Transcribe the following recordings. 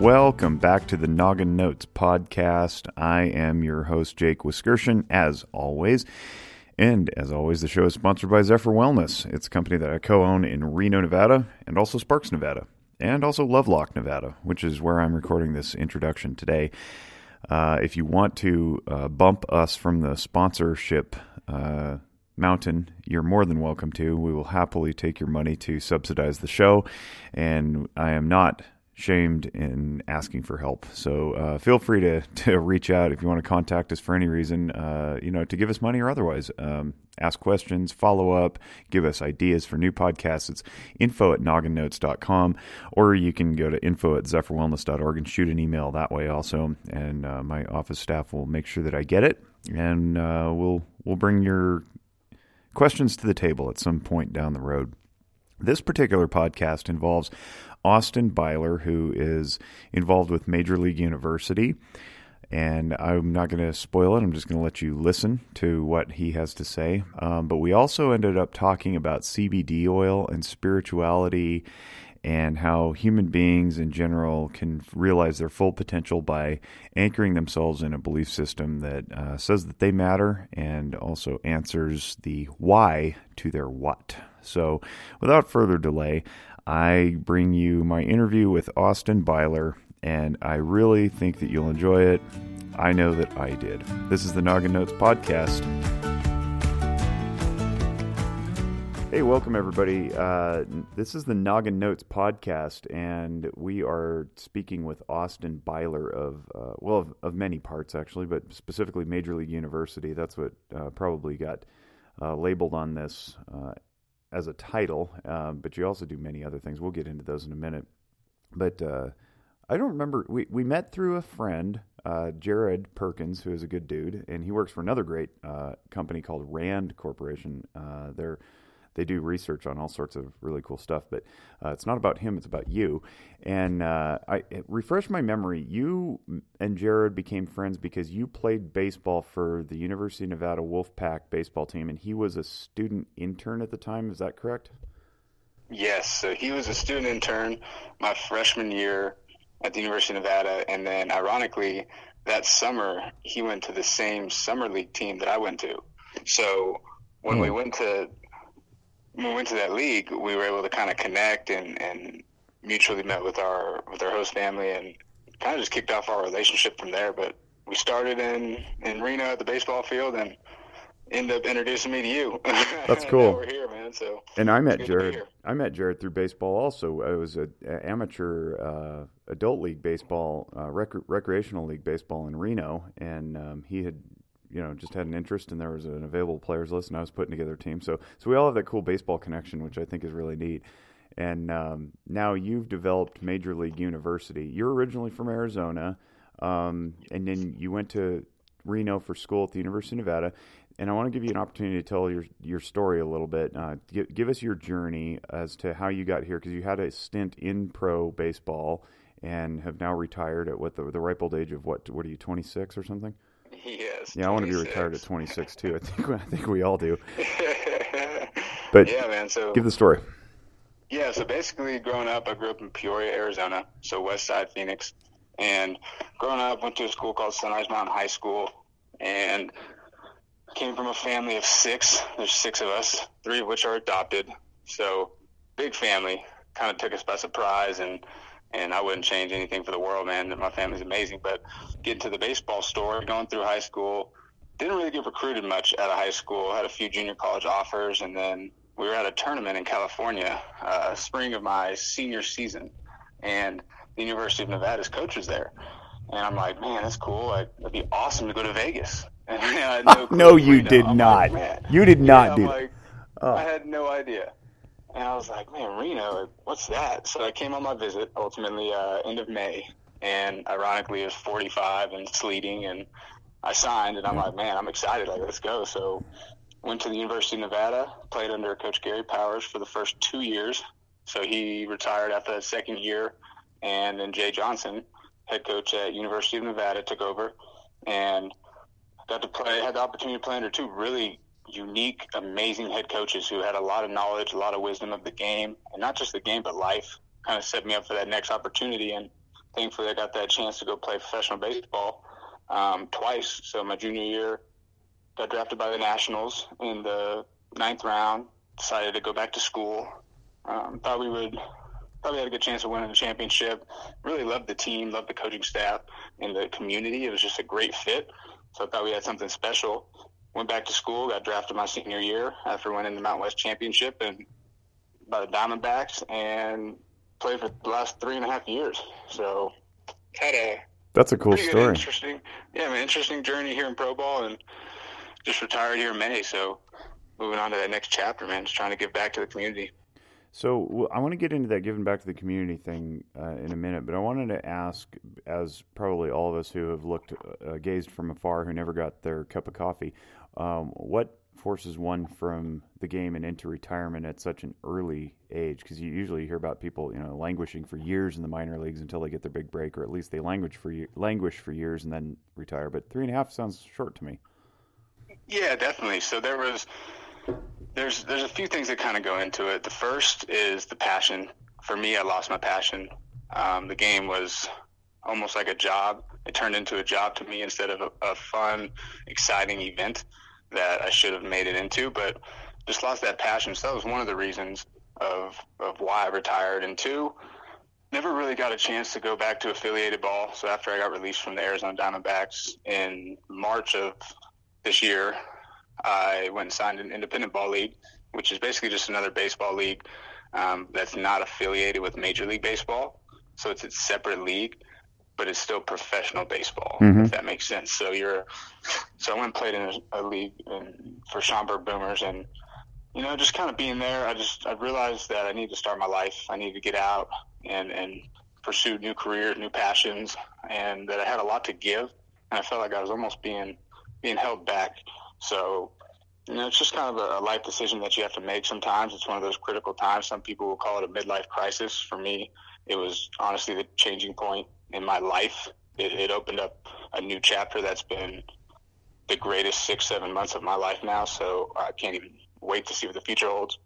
Welcome back to the Noggin Notes podcast. I am your host, Jake Wiskerson, as always. And as always, the show is sponsored by Zephyr Wellness. It's a company that I co own in Reno, Nevada, and also Sparks, Nevada, and also Lovelock, Nevada, which is where I'm recording this introduction today. Uh, if you want to uh, bump us from the sponsorship uh, mountain, you're more than welcome to. We will happily take your money to subsidize the show, and I am not shamed in asking for help. So uh, feel free to, to reach out if you want to contact us for any reason, uh, you know, to give us money or otherwise. Um, ask questions, follow up, give us ideas for new podcasts. It's info at nogginnotes.com, or you can go to info at zephyrwellness.org and shoot an email that way also. And uh, my office staff will make sure that I get it, and uh, we'll we'll bring your questions to the table at some point down the road. This particular podcast involves Austin Byler, who is involved with Major League University. And I'm not going to spoil it. I'm just going to let you listen to what he has to say. Um, but we also ended up talking about CBD oil and spirituality and how human beings in general can realize their full potential by anchoring themselves in a belief system that uh, says that they matter and also answers the why to their what. So, without further delay, I bring you my interview with Austin Byler, and I really think that you'll enjoy it. I know that I did. This is the Noggin Notes Podcast. Hey, welcome everybody. Uh, this is the Noggin Notes podcast, and we are speaking with Austin Byler of, uh, well, of, of, many parts actually, but specifically Major League University. That's what uh, probably got uh, labeled on this uh, as a title, um, but you also do many other things. We'll get into those in a minute. But uh, I don't remember. We, we met through a friend, uh, Jared Perkins, who is a good dude, and he works for another great uh, company called Rand Corporation. Uh, they're they do research on all sorts of really cool stuff. But uh, it's not about him; it's about you. And uh, I refresh my memory. You and Jared became friends because you played baseball for the University of Nevada Wolfpack baseball team, and he was a student intern at the time. Is that correct? Yes. So he was a student intern my freshman year at the University of Nevada, and then ironically, that summer he went to the same summer league team that I went to. So when we hmm. went to when we went to that league, we were able to kind of connect and, and mutually met with our with our host family and kind of just kicked off our relationship from there. But we started in in Reno at the baseball field and ended up introducing me to you. That's cool. we're here, man. So and I met Jared. I met Jared through baseball. Also, I was a, a amateur uh, adult league baseball, uh, rec- recreational league baseball in Reno, and um, he had you know just had an interest and there was an available players list and I was putting together a team. So so we all have that cool baseball connection, which I think is really neat. And um, now you've developed Major League University. You're originally from Arizona, um, and then you went to Reno for school at the University of Nevada. And I want to give you an opportunity to tell your your story a little bit. Uh, give, give us your journey as to how you got here, because you had a stint in pro baseball and have now retired at what the the ripe old age of what? What are you, 26 or something? Yes. Yeah, I want to be retired at 26 too. I think I think we all do. But yeah, man. So give the story. Yeah. So basically, growing up, I grew up in Peoria, Arizona, so West Side Phoenix, and growing up, went to a school called Sunrise Mountain High School, and came from a family of six. There's six of us, three of which are adopted. So big family. Kind of took us by surprise and and I wouldn't change anything for the world, man. My family's amazing. But getting to the baseball store, going through high school, didn't really get recruited much out of high school. Had a few junior college offers, and then we were at a tournament in California, uh, spring of my senior season, and the University of Nevada's coach was there. And I'm like, man, that's cool. Like, It'd be awesome to go to Vegas. And no, no you did I'm not. Like, you did not yeah, do. Like, oh. I had no idea. And I was like, man, Reno, what's that? So I came on my visit, ultimately uh, end of May, and ironically it was 45 and sleeting, and I signed, and I'm like, man, I'm excited, like let's go. So went to the University of Nevada, played under Coach Gary Powers for the first two years. So he retired after the second year, and then Jay Johnson, head coach at University of Nevada, took over, and got to play, had the opportunity to play under two really unique, amazing head coaches who had a lot of knowledge, a lot of wisdom of the game, and not just the game, but life. Kind of set me up for that next opportunity. And thankfully, I got that chance to go play professional baseball um, twice. So my junior year, got drafted by the Nationals in the ninth round. Decided to go back to school. Um, thought we would probably had a good chance of winning the championship. Really loved the team, loved the coaching staff, and the community. It was just a great fit. So I thought we had something special. Went back to school, got drafted my senior year after winning the Mountain West Championship and by the Diamondbacks, and played for the last three and a half years. So had a that's a cool story. Good, interesting, yeah, an interesting journey here in pro ball, and just retired here in May. So moving on to that next chapter, man, just trying to give back to the community. So well, I want to get into that giving back to the community thing uh, in a minute, but I wanted to ask, as probably all of us who have looked, uh, gazed from afar, who never got their cup of coffee, um, what forces one from the game and into retirement at such an early age? Because you usually hear about people, you know, languishing for years in the minor leagues until they get their big break, or at least they languish for languish for years and then retire. But three and a half sounds short to me. Yeah, definitely. So there was there's there's a few things that kind of go into it. The first is the passion. For me, I lost my passion. Um, the game was almost like a job. It turned into a job to me instead of a, a fun, exciting event that I should have made it into. But just lost that passion. So that was one of the reasons of of why I retired. And two, never really got a chance to go back to affiliated ball. So after I got released from the Arizona Diamondbacks in March of this year, I went and signed an independent ball league, which is basically just another baseball league um, that's not affiliated with Major League Baseball. So it's a separate league, but it's still professional baseball, mm-hmm. if that makes sense. So you're, so I went and played in a, a league in, for Schaumburg Boomers, and you know, just kind of being there, I just I realized that I need to start my life. I need to get out and and pursue new careers, new passions, and that I had a lot to give, and I felt like I was almost being being held back so, you know, it's just kind of a, a life decision that you have to make sometimes. It's one of those critical times. Some people will call it a midlife crisis. For me, it was honestly the changing point in my life. It, it opened up a new chapter that's been the greatest six, seven months of my life now. So I can't even wait to see what the future holds.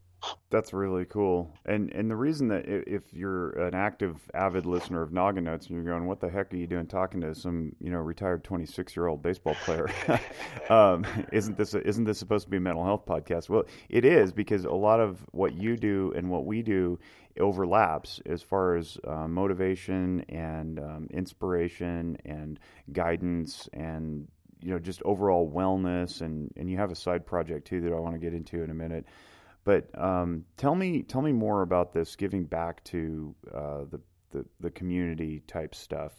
That's really cool. And and the reason that if you're an active, avid listener of Noggin Notes and you're going, what the heck are you doing talking to some you know retired 26 year old baseball player? um, isn't this a, isn't this supposed to be a mental health podcast? Well, it is because a lot of what you do and what we do overlaps as far as uh, motivation and um, inspiration and guidance and you know just overall wellness and and you have a side project too that I want to get into in a minute. But um, tell me, tell me more about this giving back to uh, the, the, the community type stuff.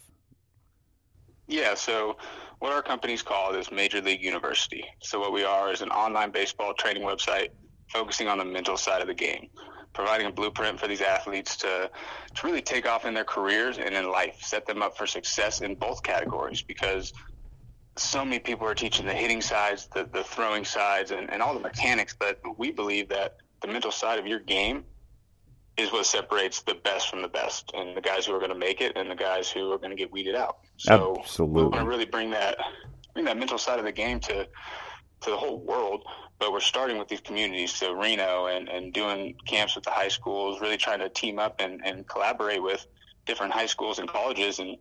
Yeah, so what our company's called is Major League University. So what we are is an online baseball training website focusing on the mental side of the game, providing a blueprint for these athletes to to really take off in their careers and in life, set them up for success in both categories because so many people are teaching the hitting sides, the, the throwing sides, and, and all the mechanics, but we believe that the mental side of your game is what separates the best from the best, and the guys who are going to make it, and the guys who are going to get weeded out. So Absolutely. we want to really bring that bring that mental side of the game to to the whole world. But we're starting with these communities, so Reno, and, and doing camps with the high schools, really trying to team up and, and collaborate with different high schools and colleges and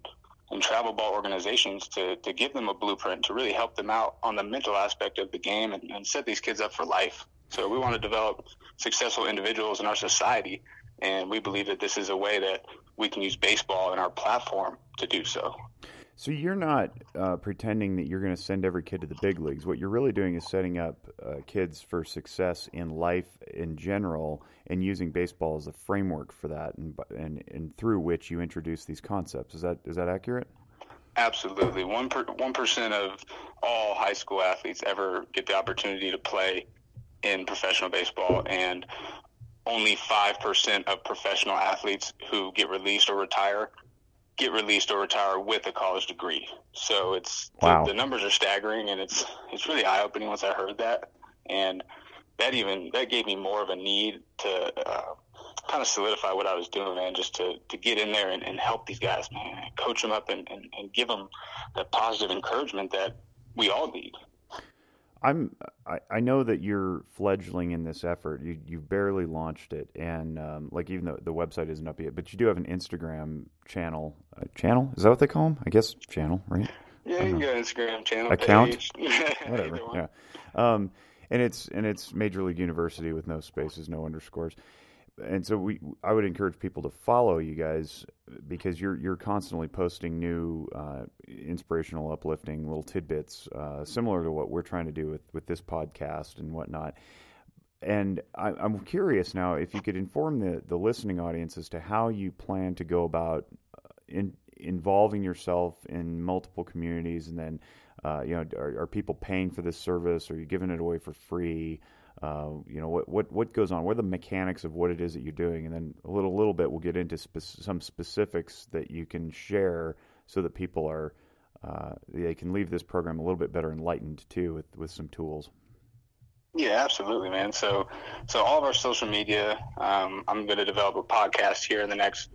and travel ball organizations to, to give them a blueprint to really help them out on the mental aspect of the game and, and set these kids up for life. So we want to develop successful individuals in our society, and we believe that this is a way that we can use baseball and our platform to do so. So you're not uh, pretending that you're going to send every kid to the big leagues. What you're really doing is setting up uh, kids for success in life in general, and using baseball as a framework for that, and and and through which you introduce these concepts. Is that is that accurate? Absolutely. One one percent of all high school athletes ever get the opportunity to play in professional baseball, and only five percent of professional athletes who get released or retire get released or retire with a college degree. So it's wow. the, the numbers are staggering, and it's it's really eye opening once I heard that, and that even that gave me more of a need to uh, kind of solidify what I was doing, man. Just to, to get in there and, and help these guys, man, coach them up and, and, and give them that positive encouragement that we all need. I'm I, I know that you're fledgling in this effort. You you've barely launched it, and um, like even though the website isn't up yet, but you do have an Instagram channel uh, channel. Is that what they call them? I guess channel, right? Yeah, you can go Instagram channel account, page. whatever. Yeah, um, and it's and it's Major League University with no spaces, no underscores. And so we, I would encourage people to follow you guys because you're you're constantly posting new uh, inspirational, uplifting little tidbits, uh, similar to what we're trying to do with with this podcast and whatnot. And I, I'm curious now if you could inform the the listening audience as to how you plan to go about uh, in involving yourself in multiple communities, and then uh, you know, are, are, people paying for this service? Are you giving it away for free? Uh, you know, what what what goes on? What are the mechanics of what it is that you're doing? And then a little little bit, we'll get into spe- some specifics that you can share so that people are uh, they can leave this program a little bit better enlightened too with with some tools. Yeah, absolutely, man. So, so all of our social media, um, I'm going to develop a podcast here in the next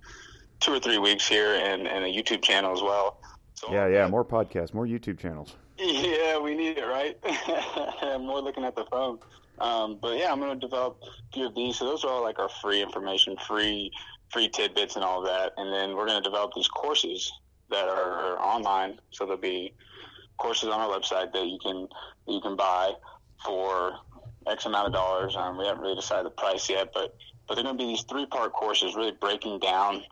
two or three weeks here and, and a YouTube channel as well. So, yeah, yeah, more podcasts, more YouTube channels. Yeah, we need it, right? more looking at the phone. Um, but yeah, I'm going to develop a few of these. So those are all like our free information, free free tidbits and all that. And then we're going to develop these courses that are online. So there'll be courses on our website that you can you can buy for X amount of dollars. Um, we haven't really decided the price yet, but but they're going to be these three part courses, really breaking down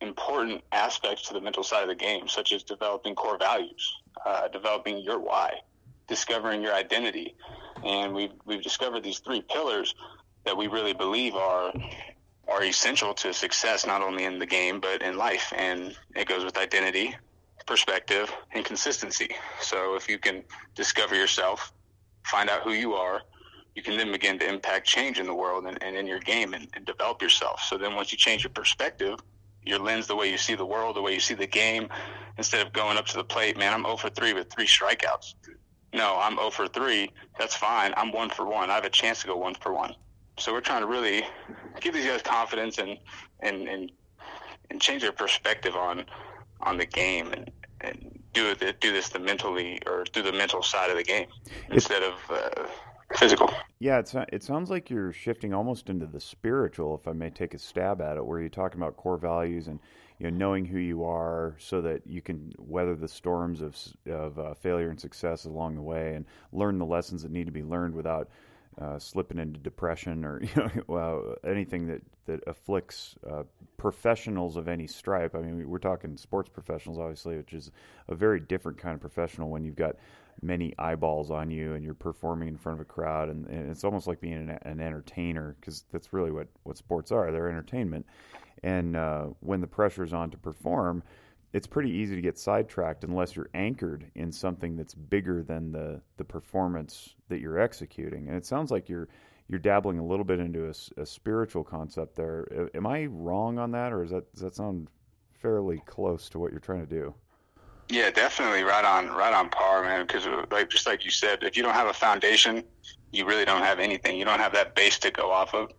important aspects to the mental side of the game, such as developing core values, uh, developing your why, discovering your identity, and we've we've discovered these three pillars that we really believe are are essential to success, not only in the game but in life. And it goes with identity, perspective, and consistency. So if you can discover yourself, find out who you are, you can then begin to impact change in the world and, and in your game and, and develop yourself. So then once you change your perspective, your lens, the way you see the world, the way you see the game, instead of going up to the plate, man, I'm 0 for 3 with three strikeouts. No, I'm 0 for 3. That's fine. I'm 1 for 1. I have a chance to go 1 for 1. So we're trying to really give these guys confidence and, and, and, and change their perspective on, on the game and, and do it, do this the mentally or through the mental side of the game instead of uh, physical. Yeah, it's it sounds like you're shifting almost into the spiritual, if I may take a stab at it, where you're talking about core values and you know knowing who you are, so that you can weather the storms of of uh, failure and success along the way, and learn the lessons that need to be learned without uh, slipping into depression or you know anything that that afflicts uh, professionals of any stripe. I mean, we're talking sports professionals, obviously, which is a very different kind of professional when you've got many eyeballs on you and you're performing in front of a crowd and, and it's almost like being an, an entertainer because that's really what, what sports are they're entertainment and uh, when the pressure is on to perform it's pretty easy to get sidetracked unless you're anchored in something that's bigger than the, the performance that you're executing and it sounds like you're you're dabbling a little bit into a, a spiritual concept there am i wrong on that or is that does that sound fairly close to what you're trying to do yeah, definitely right on right on par, man. Because like just like you said, if you don't have a foundation, you really don't have anything. You don't have that base to go off of.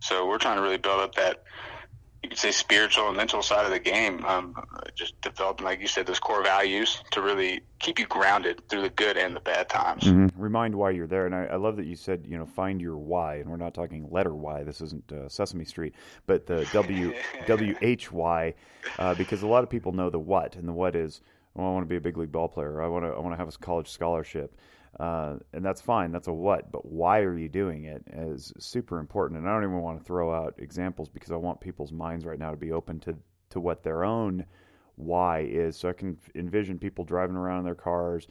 So we're trying to really build up that you could say spiritual and mental side of the game. Um, just developing, like you said, those core values to really keep you grounded through the good and the bad times. Mm-hmm. Remind why you're there, and I, I, love that you said, you know, find your why. And we're not talking letter Y. This isn't uh, Sesame Street, but the W W H Y, uh, because a lot of people know the what, and the what is well, I want to be a big league ball player. I want to I want to have a college scholarship, uh, and that's fine. That's a what, but why are you doing it is super important. And I don't even want to throw out examples because I want people's minds right now to be open to to what their own why is. So I can envision people driving around in their cars.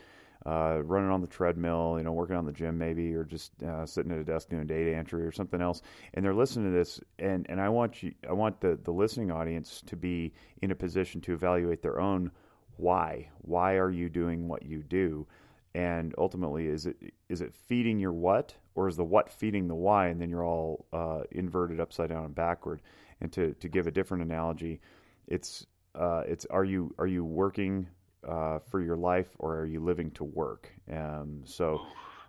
Uh, running on the treadmill, you know, working on the gym maybe, or just uh, sitting at a desk doing data entry or something else, and they're listening to this, and, and I want you, I want the, the listening audience to be in a position to evaluate their own why why are you doing what you do and ultimately is it is it feeding your what or is the what feeding the why? And then you're all uh, inverted upside down and backward. And to, to give a different analogy it's uh, it's are you are you working uh, for your life or are you living to work? Um, so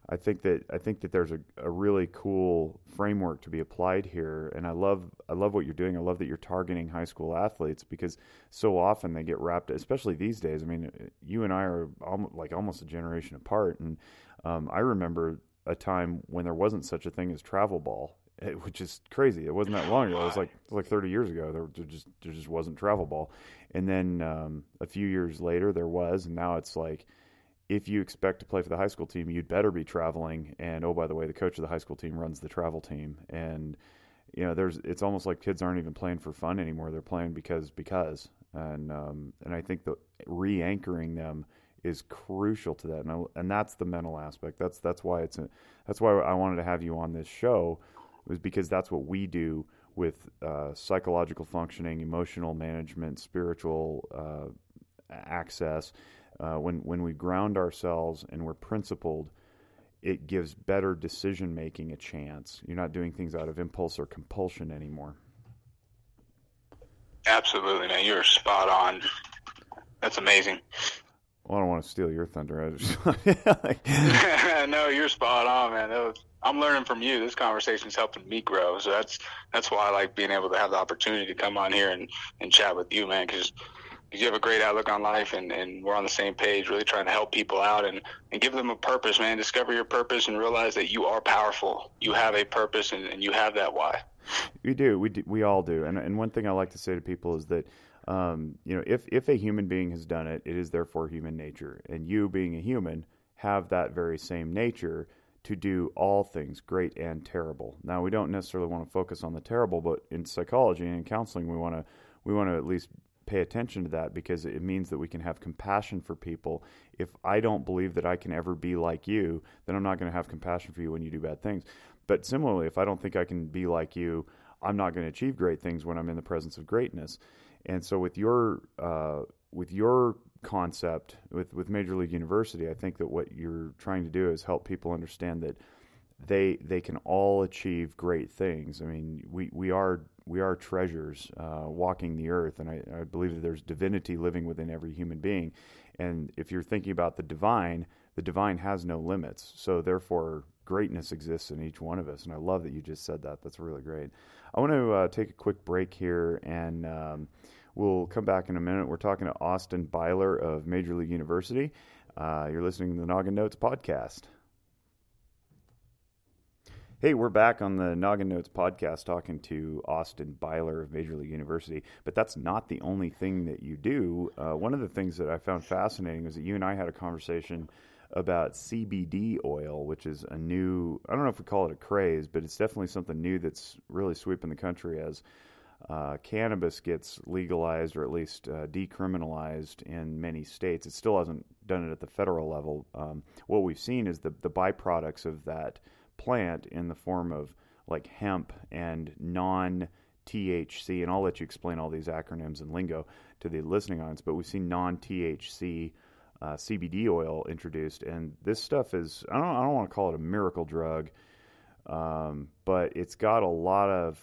I think that I think that there's a, a really cool framework to be applied here, and I love I love what you're doing. I love that you're targeting high school athletes because so often they get wrapped, especially these days. I mean, you and I are almost, like almost a generation apart, and um, I remember a time when there wasn't such a thing as travel ball, which is crazy. It wasn't that long ago. It was like it was like 30 years ago. There, there just there just wasn't travel ball, and then um, a few years later there was, and now it's like if you expect to play for the high school team, you'd better be traveling. And oh, by the way, the coach of the high school team runs the travel team, and you know, there's it's almost like kids aren't even playing for fun anymore. They're playing because because, and um, and I think the re-anchoring them is crucial to that, and, I, and that's the mental aspect. That's that's why it's a, that's why I wanted to have you on this show, was because that's what we do with uh, psychological functioning, emotional management, spiritual uh, access. Uh, when when we ground ourselves and we're principled, it gives better decision making a chance. You're not doing things out of impulse or compulsion anymore. Absolutely, man. You're spot on. That's amazing. Well, I don't want to steal your thunder. I just no, you're spot on, man. Was, I'm learning from you. This conversation is helping me grow, so that's that's why I like being able to have the opportunity to come on here and, and chat with you, man. Because you have a great outlook on life, and, and we're on the same page, really trying to help people out and, and give them a purpose, man. Discover your purpose and realize that you are powerful. You have a purpose, and, and you have that why. We do. We do, we all do. And and one thing I like to say to people is that um, you know, if if a human being has done it, it is therefore human nature, and you being a human have that very same nature to do all things great and terrible. Now, we don't necessarily want to focus on the terrible, but in psychology and in counseling, we want to we want to at least pay attention to that because it means that we can have compassion for people. If I don't believe that I can ever be like you, then I'm not going to have compassion for you when you do bad things. But similarly, if I don't think I can be like you, I'm not going to achieve great things when I'm in the presence of greatness. And so with your uh, with your concept with with Major League University, I think that what you're trying to do is help people understand that they they can all achieve great things. I mean, we, we are we are treasures uh, walking the earth, and I, I believe that there's divinity living within every human being. And if you're thinking about the divine, the divine has no limits. So therefore, greatness exists in each one of us. And I love that you just said that. That's really great. I want to uh, take a quick break here and. Um, We'll come back in a minute. We're talking to Austin Byler of Major League University. Uh, you're listening to the Noggin Notes podcast. Hey, we're back on the Noggin Notes podcast talking to Austin Byler of Major League University. But that's not the only thing that you do. Uh, one of the things that I found fascinating was that you and I had a conversation about CBD oil, which is a new, I don't know if we call it a craze, but it's definitely something new that's really sweeping the country as uh, cannabis gets legalized or at least uh, decriminalized in many states. It still hasn't done it at the federal level. Um, what we've seen is the, the byproducts of that plant in the form of like hemp and non THC, and I'll let you explain all these acronyms and lingo to the listening audience, but we've seen non THC. Uh, CBD oil introduced, and this stuff is I don't I don't want to call it a miracle drug, um, but it's got a lot of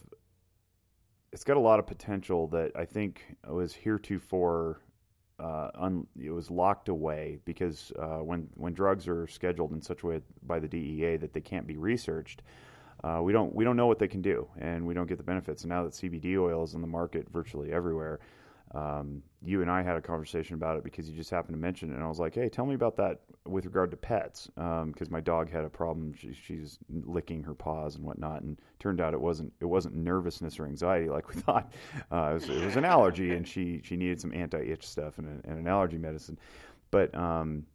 it's got a lot of potential that I think was heretofore uh, un, it was locked away because uh, when when drugs are scheduled in such a way by the DEA that they can't be researched, uh, we don't we don't know what they can do, and we don't get the benefits. And now that CBD oil is in the market virtually everywhere, um, you and I had a conversation about it because you just happened to mention it, and I was like, "Hey, tell me about that with regard to pets," because um, my dog had a problem. She, she's licking her paws and whatnot, and turned out it wasn't it wasn't nervousness or anxiety like we thought. Uh, it, was, it, was, an allergy, and she she needed some anti itch stuff and, and, an allergy medicine. But um,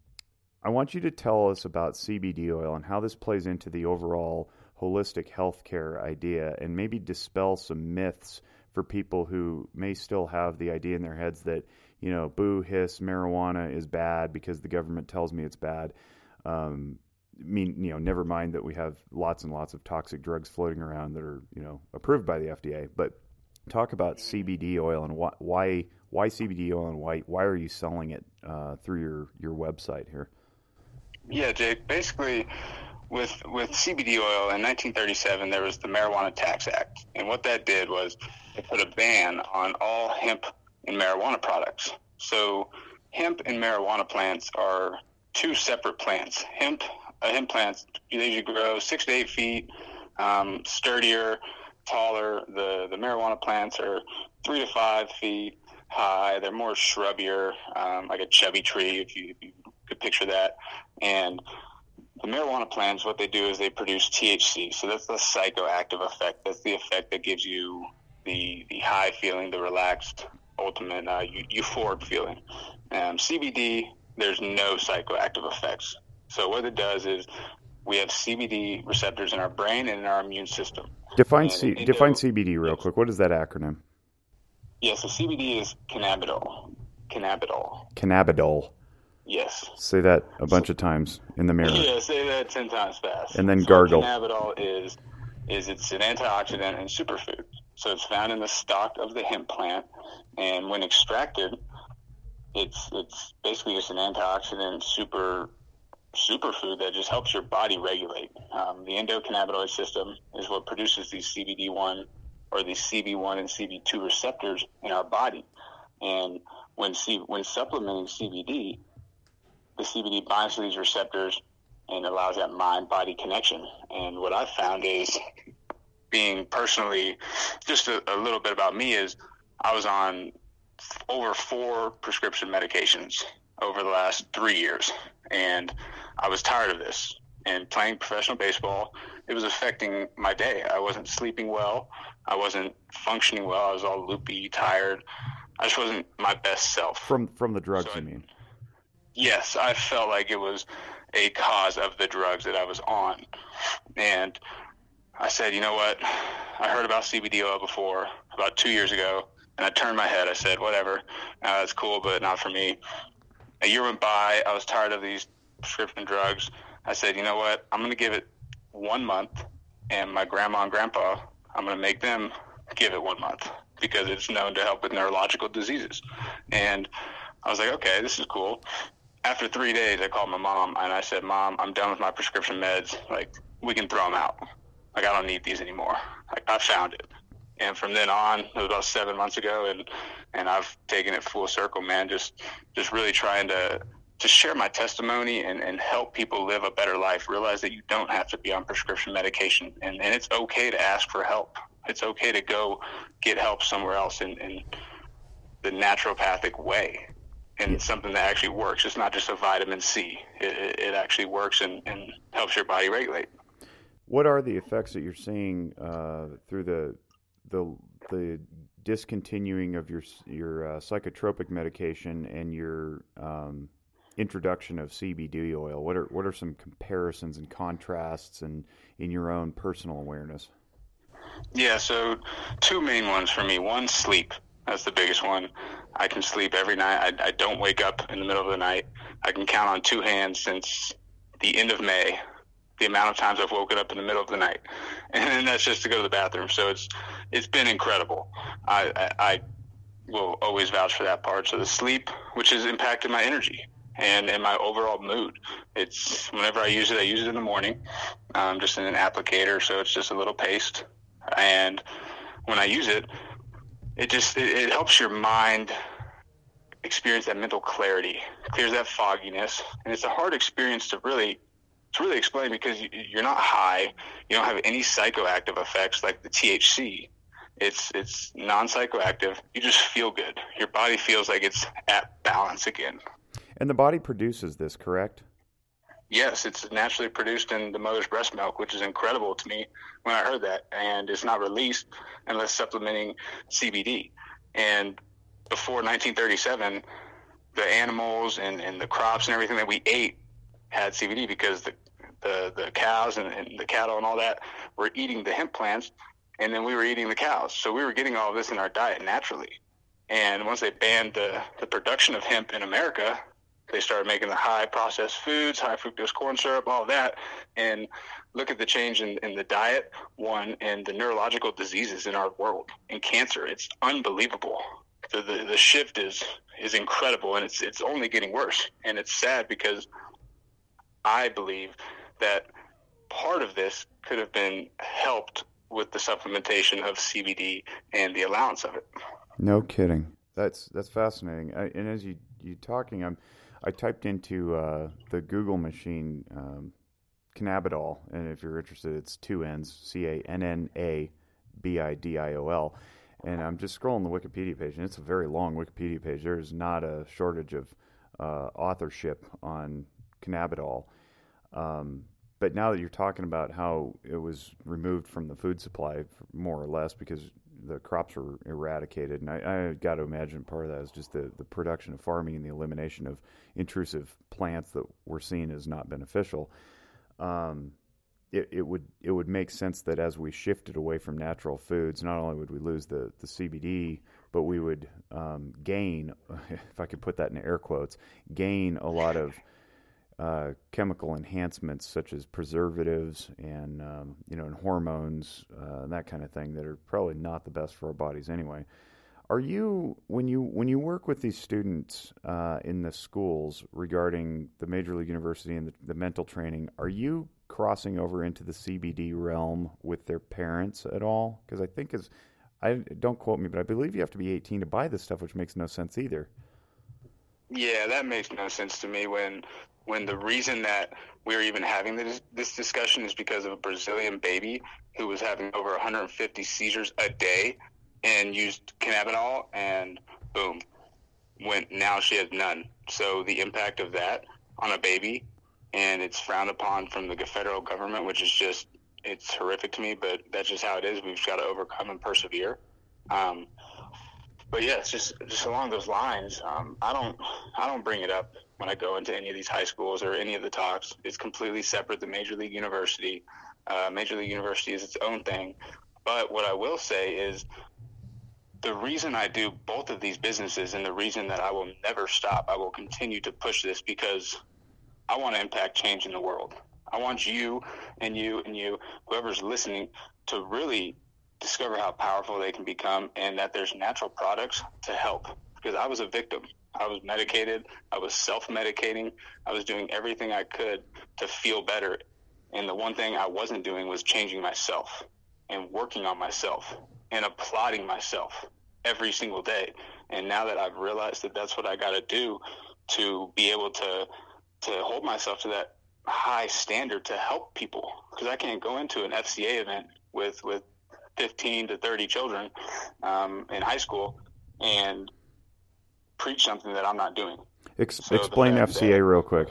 I want you to tell us about CBD oil and how this plays into the overall holistic healthcare idea, and maybe dispel some myths for people who may still have the idea in their heads that you know, boo hiss, marijuana is bad because the government tells me it's bad. Um, I mean, you know, never mind that we have lots and lots of toxic drugs floating around that are, you know, approved by the FDA. But talk about CBD oil and why why, why CBD oil and why why are you selling it uh, through your your website here? Yeah, Jake. Basically, with with CBD oil in 1937, there was the Marijuana Tax Act, and what that did was it put a ban on all hemp and marijuana products. So, hemp and marijuana plants are two separate plants. Hemp, a hemp plant, they usually grow six to eight feet, um, sturdier, taller. The the marijuana plants are three to five feet high. They're more shrubbier, um, like a chubby tree, if you, if you could picture that, and the marijuana plants, what they do is they produce THC. So that's the psychoactive effect. That's the effect that gives you the the high feeling, the relaxed, ultimate uh, euphoric feeling. Um, CBD, there's no psychoactive effects. So what it does is we have CBD receptors in our brain and in our immune system. Define C- define CBD real quick. What is that acronym? Yeah, so CBD is cannabidiol. Cannabidiol. Cannabidiol. Yes. Say that a bunch of times in the mirror. Yeah, say that ten times fast. And then so gargle. Cannabidiol is is it's an antioxidant and superfood. So it's found in the stalk of the hemp plant, and when extracted, it's it's basically just an antioxidant super superfood that just helps your body regulate. Um, the endocannabinoid system is what produces these CBD1 or these CB1 and CB2 receptors in our body. And when C- when supplementing CBD, the CBD binds to these receptors and allows that mind body connection. And what I've found is being personally, just a, a little bit about me is I was on over four prescription medications over the last three years. And I was tired of this. And playing professional baseball, it was affecting my day. I wasn't sleeping well. I wasn't functioning well. I was all loopy, tired. I just wasn't my best self. From from the drugs, so you mean? Yes, I felt like it was a cause of the drugs that I was on. And I said, you know what? I heard about CBD oil before, about two years ago, and I turned my head. I said, whatever, uh, it's cool, but not for me. A year went by. I was tired of these prescription drugs. I said, you know what? I'm going to give it one month, and my grandma and grandpa, I'm going to make them give it one month because it's known to help with neurological diseases. And I was like, okay, this is cool. After three days, I called my mom and I said, Mom, I'm done with my prescription meds. Like, we can throw them out. Like, I don't need these anymore. Like, I found it. And from then on, it was about seven months ago, and and I've taken it full circle, man. Just just really trying to to share my testimony and, and help people live a better life. Realize that you don't have to be on prescription medication, and, and it's okay to ask for help. It's okay to go get help somewhere else in, in the naturopathic way and yeah. something that actually works. It's not just a vitamin C. It, it actually works and, and, helps your body regulate. What are the effects that you're seeing uh, through the the the discontinuing of your your uh, psychotropic medication and your um, introduction of CBD oil? What are what are some comparisons and contrasts and in your own personal awareness? Yeah, so two main ones for me. One, sleep. That's the biggest one. I can sleep every night. I, I don't wake up in the middle of the night. I can count on two hands since the end of May the amount of times I've woken up in the middle of the night, and that's just to go to the bathroom. So it's it's been incredible. I, I, I will always vouch for that part. So the sleep, which has impacted my energy and in my overall mood. It's whenever I use it, I use it in the morning, um, just in an applicator, so it's just a little paste. And when I use it, it just it, it helps your mind experience that mental clarity, clears that fogginess, and it's a hard experience to really to really explain because you're not high, you don't have any psychoactive effects like the THC. It's it's non psychoactive. You just feel good. Your body feels like it's at balance again. And the body produces this, correct? Yes, it's naturally produced in the mother's breast milk, which is incredible to me when I heard that. And it's not released unless supplementing CBD. And before 1937, the animals and, and the crops and everything that we ate had CBD because the the, the cows and, and the cattle and all that were eating the hemp plants, and then we were eating the cows. So we were getting all of this in our diet naturally. And once they banned the, the production of hemp in America, they started making the high processed foods, high fructose corn syrup, all that. And look at the change in, in the diet, one, and the neurological diseases in our world and cancer. It's unbelievable. The, the, the shift is is incredible and it's it's only getting worse. And it's sad because I believe that part of this could have been helped with the supplementation of CBD and the allowance of it. No kidding. That's that's fascinating. I, and as you you talking, I'm I typed into uh, the Google machine um, and if you're interested, it's two N's: C A N N A B I D I O L. And I'm just scrolling the Wikipedia page, and it's a very long Wikipedia page. There is not a shortage of uh, authorship on cannabidiol. Um, but now that you're talking about how it was removed from the food supply, more or less, because the crops were eradicated, and I, I got to imagine part of that is just the, the production of farming and the elimination of intrusive plants that were seen as not beneficial. Um, it, it would it would make sense that as we shifted away from natural foods, not only would we lose the, the CBD, but we would um, gain, if I could put that in air quotes, gain a lot of uh, chemical enhancements such as preservatives and um, you know and hormones uh, and that kind of thing that are probably not the best for our bodies anyway. Are you when you when you work with these students uh, in the schools regarding the major league university and the, the mental training? Are you crossing over into the CBD realm with their parents at all? Because I think as I don't quote me, but I believe you have to be 18 to buy this stuff, which makes no sense either. Yeah, that makes no sense to me when when the reason that we're even having this, this discussion is because of a Brazilian baby who was having over 150 seizures a day and used cannabinol and boom, went now she has none. So the impact of that on a baby and it's frowned upon from the federal government, which is just it's horrific to me, but that's just how it is. We've got to overcome and persevere. Um, but yeah, it's just just along those lines. Um, I don't I don't bring it up when I go into any of these high schools or any of the talks. It's completely separate. The Major League University, uh, Major League University is its own thing. But what I will say is the reason I do both of these businesses and the reason that I will never stop, I will continue to push this because I want to impact change in the world. I want you and you and you, whoever's listening, to really discover how powerful they can become and that there's natural products to help. Because I was a victim. I was medicated. I was self medicating. I was doing everything I could to feel better. And the one thing I wasn't doing was changing myself and working on myself and applauding myself every single day. And now that I've realized that that's what I got to do to be able to to hold myself to that high standard to help people because I can't go into an FCA event with with 15 to 30 children um, in high school and preach something that I'm not doing. Ex- so explain FCA that, real quick.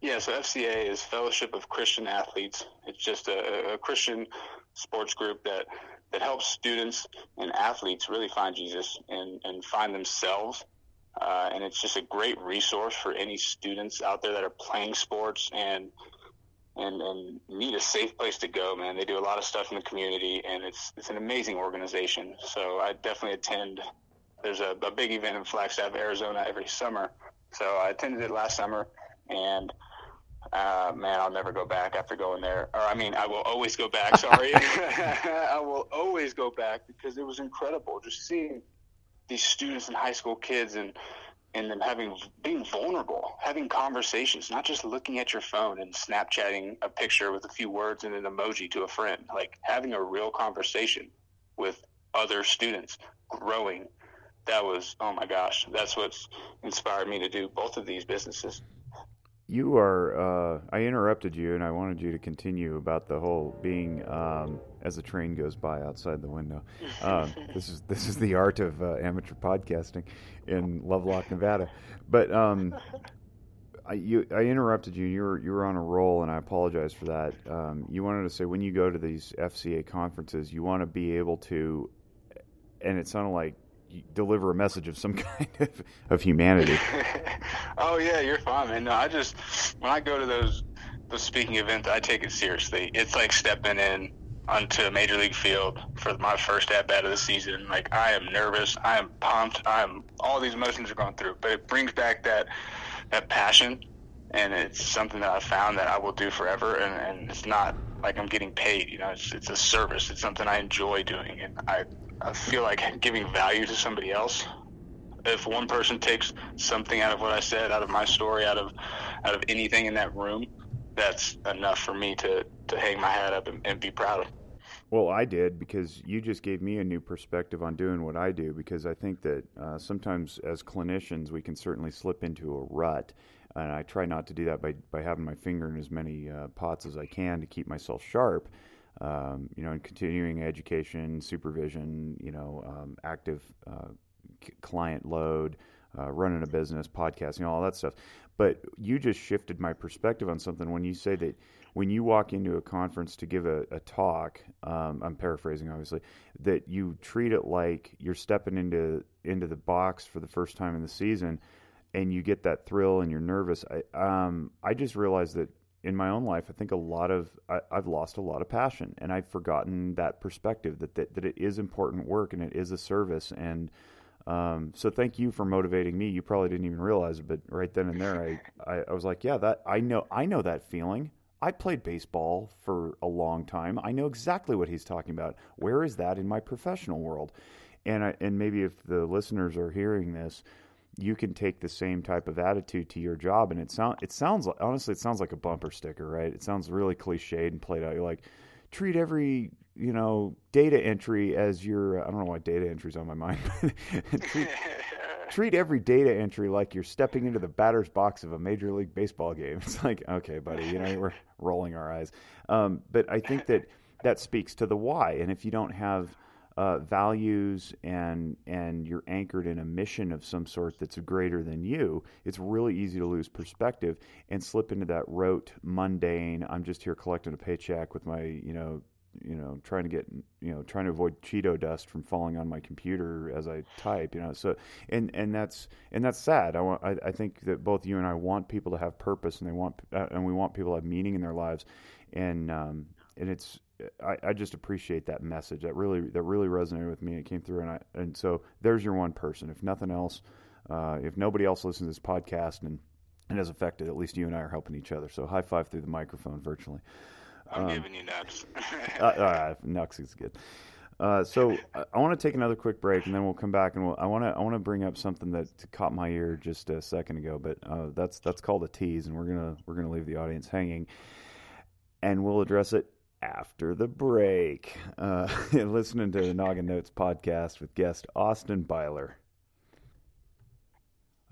Yeah, so FCA is Fellowship of Christian Athletes. It's just a, a Christian sports group that that helps students and athletes really find Jesus and, and find themselves. Uh, and it's just a great resource for any students out there that are playing sports and and, and need a safe place to go, man. They do a lot of stuff in the community, and it's it's an amazing organization. So I definitely attend. There's a, a big event in Flagstaff, Arizona, every summer. So I attended it last summer, and uh, man, I'll never go back after going there. Or I mean, I will always go back. Sorry, I will always go back because it was incredible just seeing these students and high school kids and and them having being vulnerable, having conversations, not just looking at your phone and Snapchatting a picture with a few words and an emoji to a friend, like having a real conversation with other students, growing. That was oh my gosh, that's what's inspired me to do both of these businesses. You are. Uh, I interrupted you, and I wanted you to continue about the whole being um, as a train goes by outside the window. Um, this is this is the art of uh, amateur podcasting in Lovelock, Nevada. But um, I, you, I interrupted you. You were you were on a roll, and I apologize for that. Um, you wanted to say when you go to these FCA conferences, you want to be able to, and it sounded like deliver a message of some kind of, of humanity. oh yeah, you're fine, man. No, I just when I go to those those speaking events, I take it seriously. It's like stepping in onto a major league field for my first at bat of the season. Like I am nervous, I am pumped, I am all these emotions are going through, but it brings back that that passion, and it's something that I found that I will do forever. And, and it's not like I'm getting paid. You know, it's it's a service. It's something I enjoy doing, and I I feel like giving value to somebody else. If one person takes something out of what I said, out of my story, out of out of anything in that room, that's enough for me to to hang my hat up and, and be proud of. Well, I did because you just gave me a new perspective on doing what I do. Because I think that uh, sometimes as clinicians, we can certainly slip into a rut. And I try not to do that by, by having my finger in as many uh, pots as I can to keep myself sharp um, you know, in continuing education, supervision, you know, um, active uh, client load, uh, running a business, podcasting, all that stuff. But you just shifted my perspective on something when you say that when you walk into a conference to give a, a talk, um, I'm paraphrasing obviously, that you treat it like you're stepping into into the box for the first time in the season, and you get that thrill and you're nervous. I um, I just realized that in my own life, I think a lot of I, have lost a lot of passion, and I've forgotten that perspective that, that that it is important work and it is a service and um, so thank you for motivating me. You probably didn't even realize it, but right then and there, I, I, I was like, yeah, that I know, I know that feeling. I played baseball for a long time. I know exactly what he's talking about. Where is that in my professional world? And I, and maybe if the listeners are hearing this, you can take the same type of attitude to your job. And it sound it sounds like honestly, it sounds like a bumper sticker, right? It sounds really cliched and played out. You're like, treat every you know data entry as your I don't know why data entry's on my mind. treat, treat every data entry like you're stepping into the batter's box of a major league baseball game. It's like okay, buddy, you know we're rolling our eyes. Um, but I think that that speaks to the why. And if you don't have uh, values and and you're anchored in a mission of some sort that's greater than you, it's really easy to lose perspective and slip into that rote, mundane. I'm just here collecting a paycheck with my you know you know trying to get you know trying to avoid cheeto dust from falling on my computer as i type you know so and and that's and that's sad i want i, I think that both you and i want people to have purpose and they want uh, and we want people to have meaning in their lives and um and it's I, I just appreciate that message. That really that really resonated with me. It came through, and I and so there's your one person. If nothing else, uh, if nobody else listens to this podcast and it has affected, at least you and I are helping each other. So high five through the microphone virtually. I'm um, giving you nuts. uh, uh, nuts is good. Uh, so I want to take another quick break, and then we'll come back, and we'll, I want to I want to bring up something that caught my ear just a second ago, but uh, that's that's called a tease, and we're gonna we're gonna leave the audience hanging, and we'll address it after the break. Uh, listening to the Noggin Notes podcast with guest Austin Byler.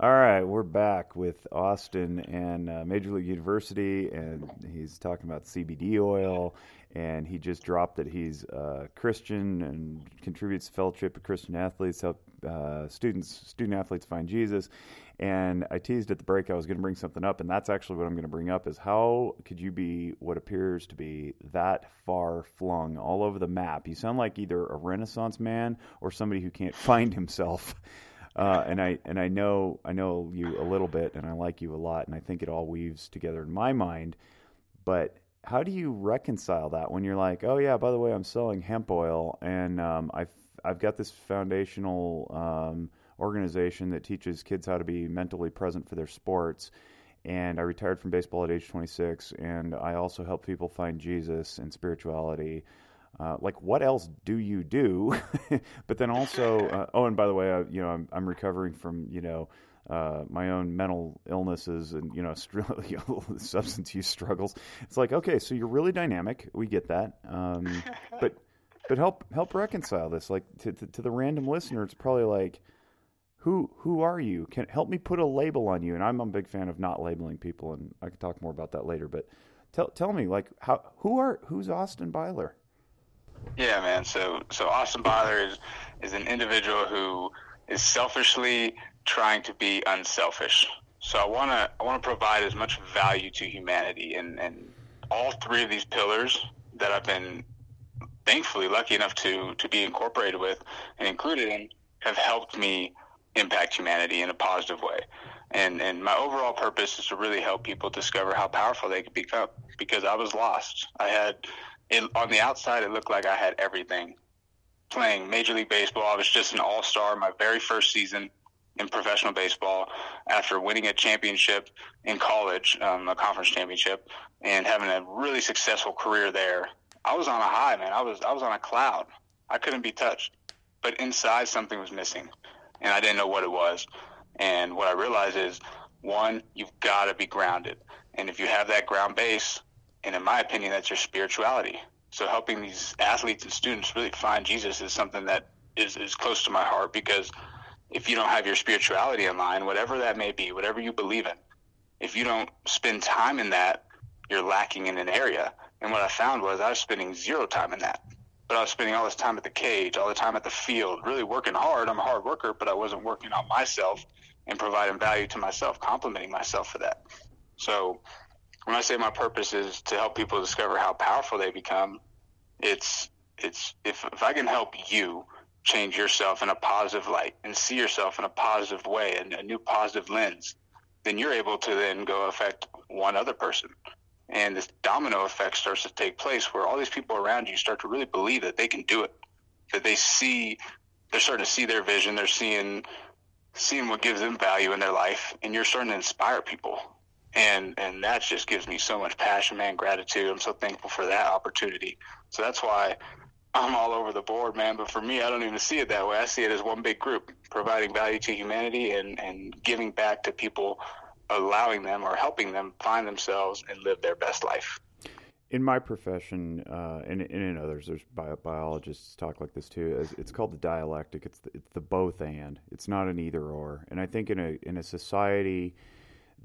All right, we're back with Austin and uh, Major League University, and he's talking about CBD oil. And he just dropped that he's uh, Christian and contributes to fellowship of Christian athletes, help uh, students, student athletes find Jesus. And I teased at the break I was going to bring something up, and that's actually what I'm going to bring up: is how could you be what appears to be that far flung all over the map? You sound like either a Renaissance man or somebody who can't find himself. Uh, and I and I know I know you a little bit, and I like you a lot, and I think it all weaves together in my mind. But how do you reconcile that when you're like, oh yeah, by the way, I'm selling hemp oil, and um, I've I've got this foundational um, organization that teaches kids how to be mentally present for their sports. And I retired from baseball at age 26, and I also help people find Jesus and spirituality. Uh, like what else do you do? but then also, uh, oh, and by the way, I, you know, I'm, I'm recovering from you know uh, my own mental illnesses and you know substance use struggles. It's like okay, so you're really dynamic. We get that, um, but but help help reconcile this. Like to, to, to the random listener, it's probably like. Who who are you? Can help me put a label on you. And I'm a big fan of not labeling people, and I can talk more about that later. But tell tell me, like, how who are who's Austin Byler? Yeah, man. So so Austin Byler is is an individual who is selfishly trying to be unselfish. So I want to I want to provide as much value to humanity, and and all three of these pillars that I've been thankfully lucky enough to to be incorporated with and included in have helped me impact humanity in a positive way. And and my overall purpose is to really help people discover how powerful they can become because I was lost. I had it, on the outside, it looked like I had everything. Playing Major League Baseball, I was just an all star my very first season in professional baseball after winning a championship in college, um, a conference championship, and having a really successful career there. I was on a high, man. I was I was on a cloud. I couldn't be touched, but inside something was missing, and I didn't know what it was. And what I realized is, one, you've got to be grounded, and if you have that ground base, and in my opinion, that's your spirituality. So helping these athletes and students really find Jesus is something that is, is close to my heart because if you don't have your spirituality in line, whatever that may be, whatever you believe in, if you don't spend time in that, you're lacking in an area. And what I found was I was spending zero time in that. But I was spending all this time at the cage, all the time at the field, really working hard. I'm a hard worker, but I wasn't working on myself and providing value to myself, complimenting myself for that. So when I say my purpose is to help people discover how powerful they become, it's it's if if I can help you change yourself in a positive light and see yourself in a positive way and a new positive lens, then you're able to then go affect one other person. And this domino effect starts to take place where all these people around you start to really believe that they can do it, that they see, they're starting to see their vision, they're seeing, seeing what gives them value in their life, and you're starting to inspire people. And and that just gives me so much passion, man, gratitude. I'm so thankful for that opportunity. So that's why I'm all over the board, man. But for me, I don't even see it that way. I see it as one big group providing value to humanity and, and giving back to people allowing them or helping them find themselves and live their best life. In my profession, uh, and, and, in others, there's bio- biologists talk like this too. It's called the dialectic. It's the, it's the both and. It's not an either or. And I think in a in a society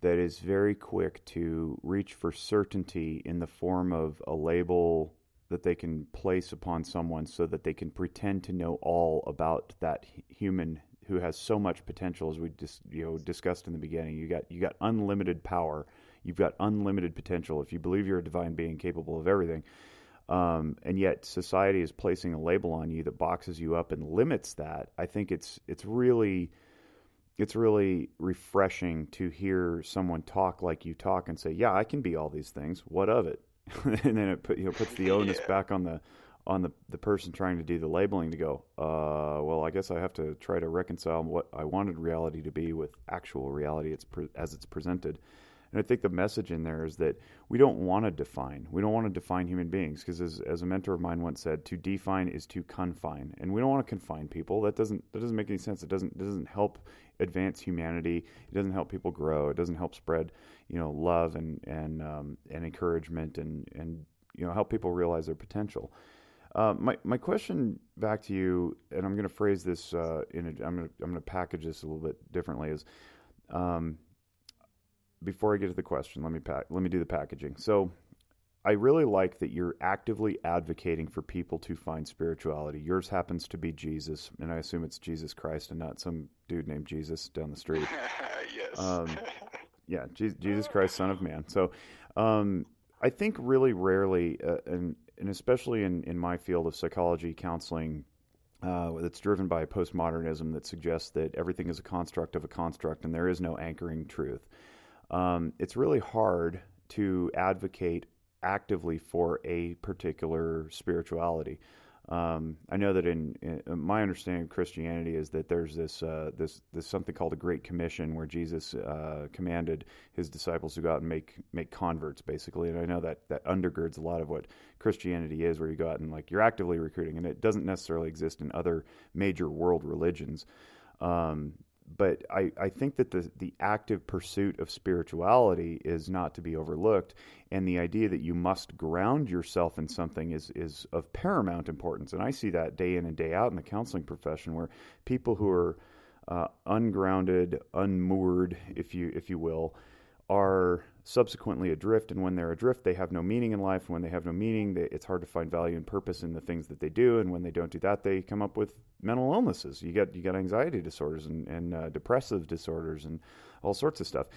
that is very quick to reach for certainty in the form of a label that they can place upon someone, so that they can pretend to know all about that human who has so much potential, as we just you know discussed in the beginning. You got you got unlimited power. You've got unlimited potential if you believe you're a divine being capable of everything. Um, and yet society is placing a label on you that boxes you up and limits that. I think it's it's really it's really refreshing to hear someone talk like you talk and say, "Yeah, I can be all these things. What of it?" and then it put, you know puts the onus yeah. back on the on the the person trying to do the labeling to go, uh, well, I guess I have to try to reconcile what I wanted reality to be with actual reality it's pre- as it's presented. And I think the message in there is that we don't want to define. We don't want to define human beings because, as, as a mentor of mine once said, to define is to confine, and we don't want to confine people. That doesn't that doesn't make any sense. It doesn't doesn't help advance humanity. It doesn't help people grow. It doesn't help spread you know love and and um, and encouragement and and you know help people realize their potential. Uh, my my question back to you, and I'm going to phrase this uh, in a, I'm going to I'm going to package this a little bit differently. Is um, before I get to the question, let me pack let me do the packaging. So. I really like that you're actively advocating for people to find spirituality. Yours happens to be Jesus, and I assume it's Jesus Christ and not some dude named Jesus down the street. yes. Um, yeah, Jesus Christ, Son of Man. So, um, I think really rarely, uh, and and especially in, in my field of psychology counseling, uh, that's driven by postmodernism that suggests that everything is a construct of a construct and there is no anchoring truth. Um, it's really hard to advocate actively for a particular spirituality. Um, I know that in, in, my understanding of Christianity is that there's this uh, this this something called a Great Commission where Jesus uh, commanded his disciples to go out and make make converts basically, and I know that that undergirds a lot of what Christianity is, where you go out and like you're actively recruiting, and it doesn't necessarily exist in other major world religions. Um, but I, I think that the, the active pursuit of spirituality is not to be overlooked. And the idea that you must ground yourself in something is, is of paramount importance. And I see that day in and day out in the counseling profession where people who are uh, ungrounded, unmoored, if you, if you will, are subsequently adrift. And when they're adrift, they have no meaning in life. And When they have no meaning, they, it's hard to find value and purpose in the things that they do. And when they don't do that, they come up with mental illnesses. You get you get anxiety disorders and, and uh, depressive disorders and all sorts of stuff.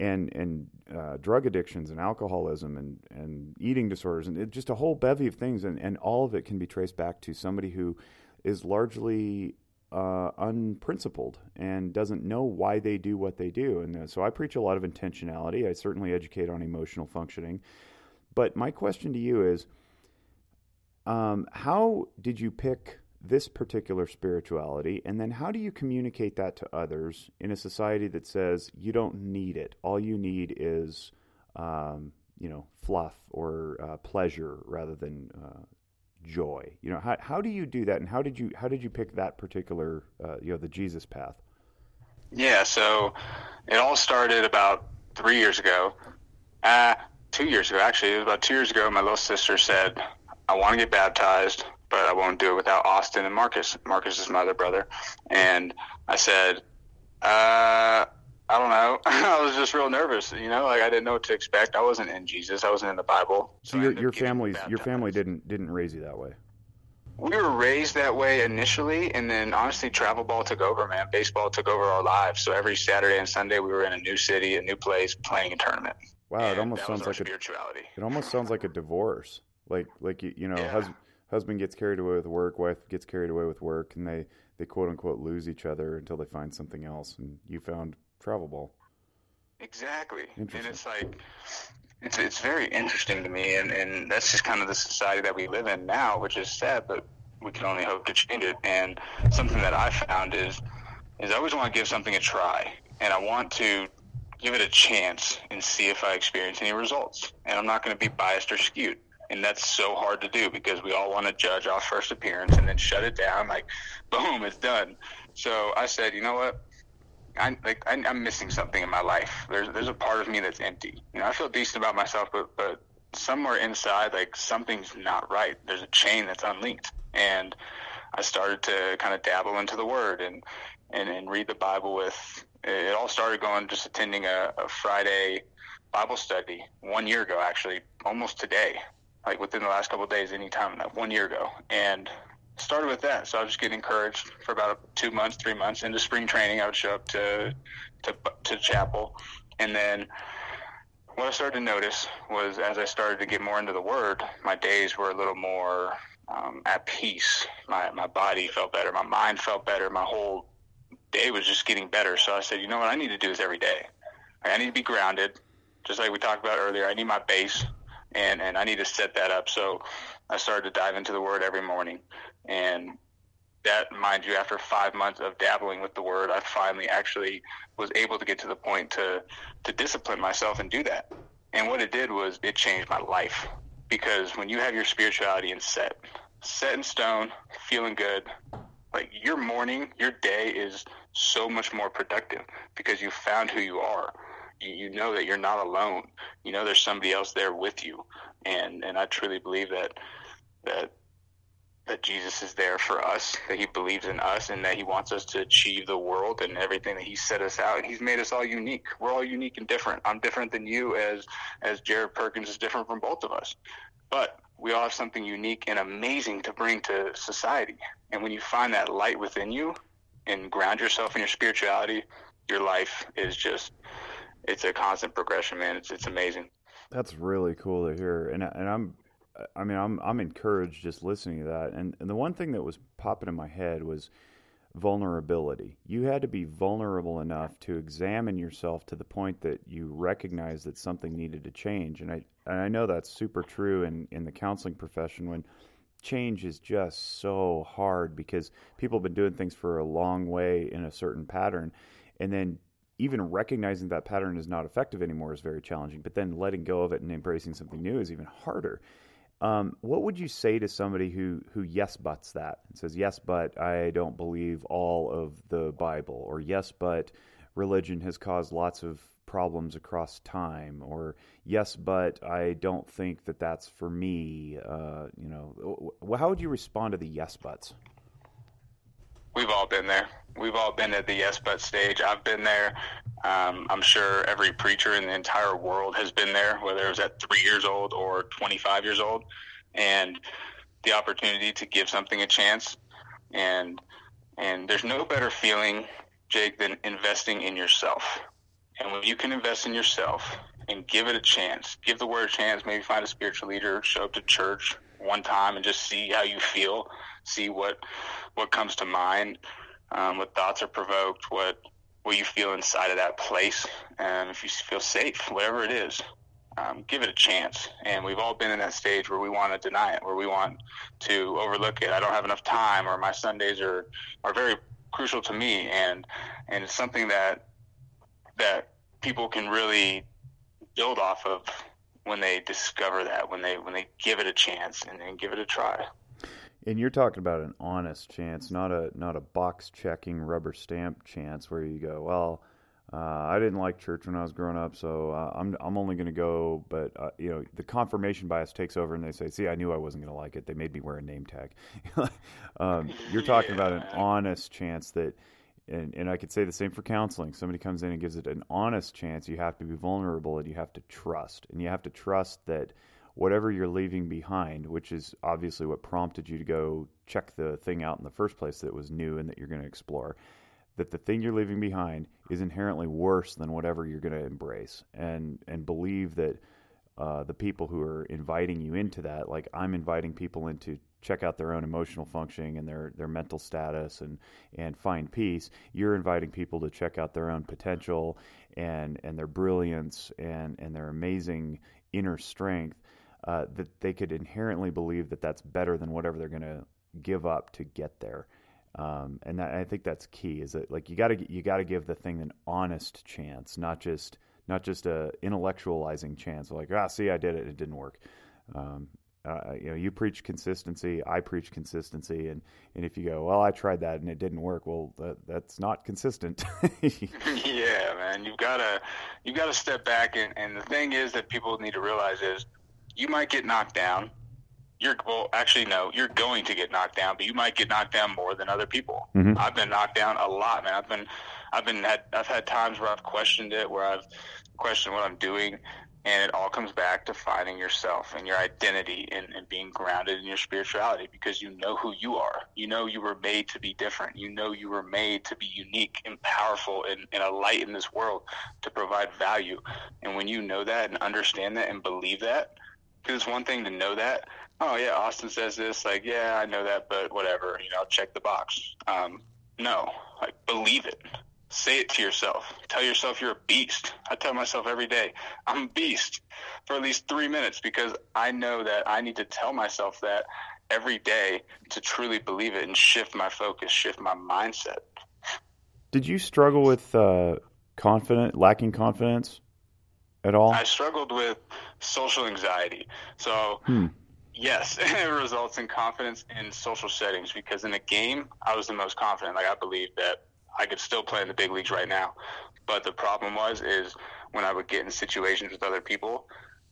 And and uh, drug addictions and alcoholism and, and eating disorders and it, just a whole bevy of things and, and all of it can be traced back to somebody who is largely uh, unprincipled and doesn't know why they do what they do. And uh, so I preach a lot of intentionality. I certainly educate on emotional functioning. But my question to you is um, how did you pick this particular spirituality? And then how do you communicate that to others in a society that says you don't need it? All you need is. Um, you know, fluff or uh, pleasure rather than uh, joy? You know how, how do you do that and how did you how did you pick that particular uh, you know the jesus path? Yeah so it all started about three years ago. Uh, two years ago actually it was about two years ago my little sister said i want to get baptized but i won't do it without austin and marcus marcus is my other brother. And i said uh I don't know. I was just real nervous, you know, like I didn't know what to expect. I wasn't in Jesus. I wasn't in the Bible. So, so your your family's your family didn't didn't raise you that way. we were raised that way initially, and then honestly, travel ball took over. Man, baseball took over our lives. So every Saturday and Sunday, we were in a new city, a new place, playing a tournament. Wow, it almost sounds like a spirituality. it almost sounds like a divorce. Like like you, you know, Yeah. hus- husband gets carried away with work, wife gets carried away with work, and they they quote unquote lose each other until they find something else. And you found travel ball. Exactly. And it's like it's it's very interesting to me and, and that's just kind of the society that we live in now, which is sad, but we can only hope to change it. And something that I found is is I always want to give something a try and I want to give it a chance and see if I experience any results. And I'm not going to be biased or skewed. And that's so hard to do because we all want to judge off first appearance and then shut it down like, boom, it's done. So I said, you know what? I like I, I'm missing something in my life. There's there's a part of me that's empty. You know, I feel decent about myself, but but somewhere inside, like something's not right. There's a chain that's unlinked, and I started to kind of dabble into the Word and and, and read the Bible with. It all started going just attending a, a Friday Bible study one year ago, actually, almost today, like within the last couple of days, anytime like one year ago, and started with that. So I was just getting encouraged for about two months, three months into spring training. I would show up to to to chapel, and then what I started to notice was as I started to get more into the Word, my days were a little more um, at peace. My my body felt better. My mind felt better. My whole day was just getting better. So I said, you know what I need to do this every day. I need to be grounded, just like we talked about earlier. I need my base, and and I need to set that up. So I started to dive into the Word every morning, and that, mind you, after five months of dabbling with the Word, I finally actually was able to get to the point to to discipline myself and do that. And what it did was it changed my life because when you have your spirituality in set, set in stone, feeling good, like your morning, your day is so much more productive because you found who you are. You, you know that you're not alone. You know there's somebody else there with you, and and I truly believe that that that Jesus is there for us, that he believes in us, and that he wants us to achieve the world and everything that he set us out. And he's made us all unique. We're all unique and different. I'm different than you, as as Jared Perkins is different from both of us. But we all have something unique and amazing to bring to society. And when you find that light within you and ground yourself in your spirituality, your life is just it's a constant progression, man. It's it's amazing. That's really cool to hear, and uh, and I'm, I mean, I'm I'm encouraged just listening to that. And and the one thing that was popping in my head was vulnerability. You had to be vulnerable enough to examine yourself to the point that you recognize that something needed to change. And I and I know that's super true in in the counseling profession when change is just so hard because people have been doing things for a long way in a certain pattern and then even recognizing that pattern is not effective anymore is very challenging but then letting go of it and embracing something new is even harder. Um, what would you say to somebody who who yes buts that and says yes but i don't believe all of the bible or yes but religion has caused lots of problems across time or yes but i don't think that that's for me uh, you know how would you respond to the yes buts We've all been there. We've all been at the yes but stage. I've been there. Um, I'm sure every preacher in the entire world has been there, whether it was at three years old or 25 years old, and the opportunity to give something a chance. And and there's no better feeling, Jake, than investing in yourself. And when you can invest in yourself and give it a chance, give the word a chance, maybe find a spiritual leader, show up to church one time and just see how you feel, see what what comes to mind, um, what thoughts are provoked, what what you feel inside of that place, and if you feel safe, whatever it is, um, give it a chance. And we've all been in that stage where we want to deny it, where we want to overlook it. I don't have enough time, or my Sundays are are very crucial to me, and and it's something that that people can really build off of when they discover that, when they when they give it a chance and, and give it a try. And you're talking about an honest chance, not a not a box checking rubber stamp chance where you go, well, uh, I didn't like church when I was growing up, so uh, I'm I'm only going to go. But uh, you know, the confirmation bias takes over, and they say, "See, I knew I wasn't going to like it. They made me wear a name tag." um, you're talking about an honest chance that, and and I could say the same for counseling. Somebody comes in and gives it an honest chance. You have to be vulnerable, and you have to trust, and you have to trust that whatever you're leaving behind, which is obviously what prompted you to go check the thing out in the first place that was new and that you're going to explore that the thing you're leaving behind is inherently worse than whatever you're going to embrace. And and believe that uh, the people who are inviting you into that like i'm inviting people into check out their own emotional functioning and their their mental status and and find peace. You're inviting people to check out their own potential and and their brilliance and and their amazing inner strength uh, that they could inherently believe that that's better than whatever they're going to give up to get there um, and that, I think that's key. Is that like you got to you got to give the thing an honest chance, not just not just a intellectualizing chance. Like ah, see, I did it, it didn't work. Um, uh, you know, you preach consistency, I preach consistency, and and if you go, well, I tried that and it didn't work, well, that, that's not consistent. yeah, man, you've got to you've got to step back, and and the thing is that people need to realize is you might get knocked down. You're well actually no you're going to get knocked down but you might get knocked down more than other people. Mm-hmm. i've been knocked down a lot man. I've been i've been had i've had times where i've questioned it where i've questioned what i'm doing and it all comes back to finding yourself and your identity and, and being grounded in your spirituality because you know who you are. You know you were made to be different. You know you were made to be unique and powerful and, and a light in this world to provide value. And when you know that and understand that and believe that because it's one thing to know that oh yeah, Austin says this, like, yeah, I know that, but whatever, you know, check the box. Um, no, like, believe it. Say it to yourself. Tell yourself you're a beast. I tell myself every day, I'm a beast for at least three minutes because I know that I need to tell myself that every day to truly believe it and shift my focus, shift my mindset. Did you struggle with uh, confident, lacking confidence at all? I struggled with social anxiety. So hmm. Yes, it results in confidence in social settings because in a game, I was the most confident. Like I believe that I could still play in the big leagues right now. But the problem was is when I would get in situations with other people,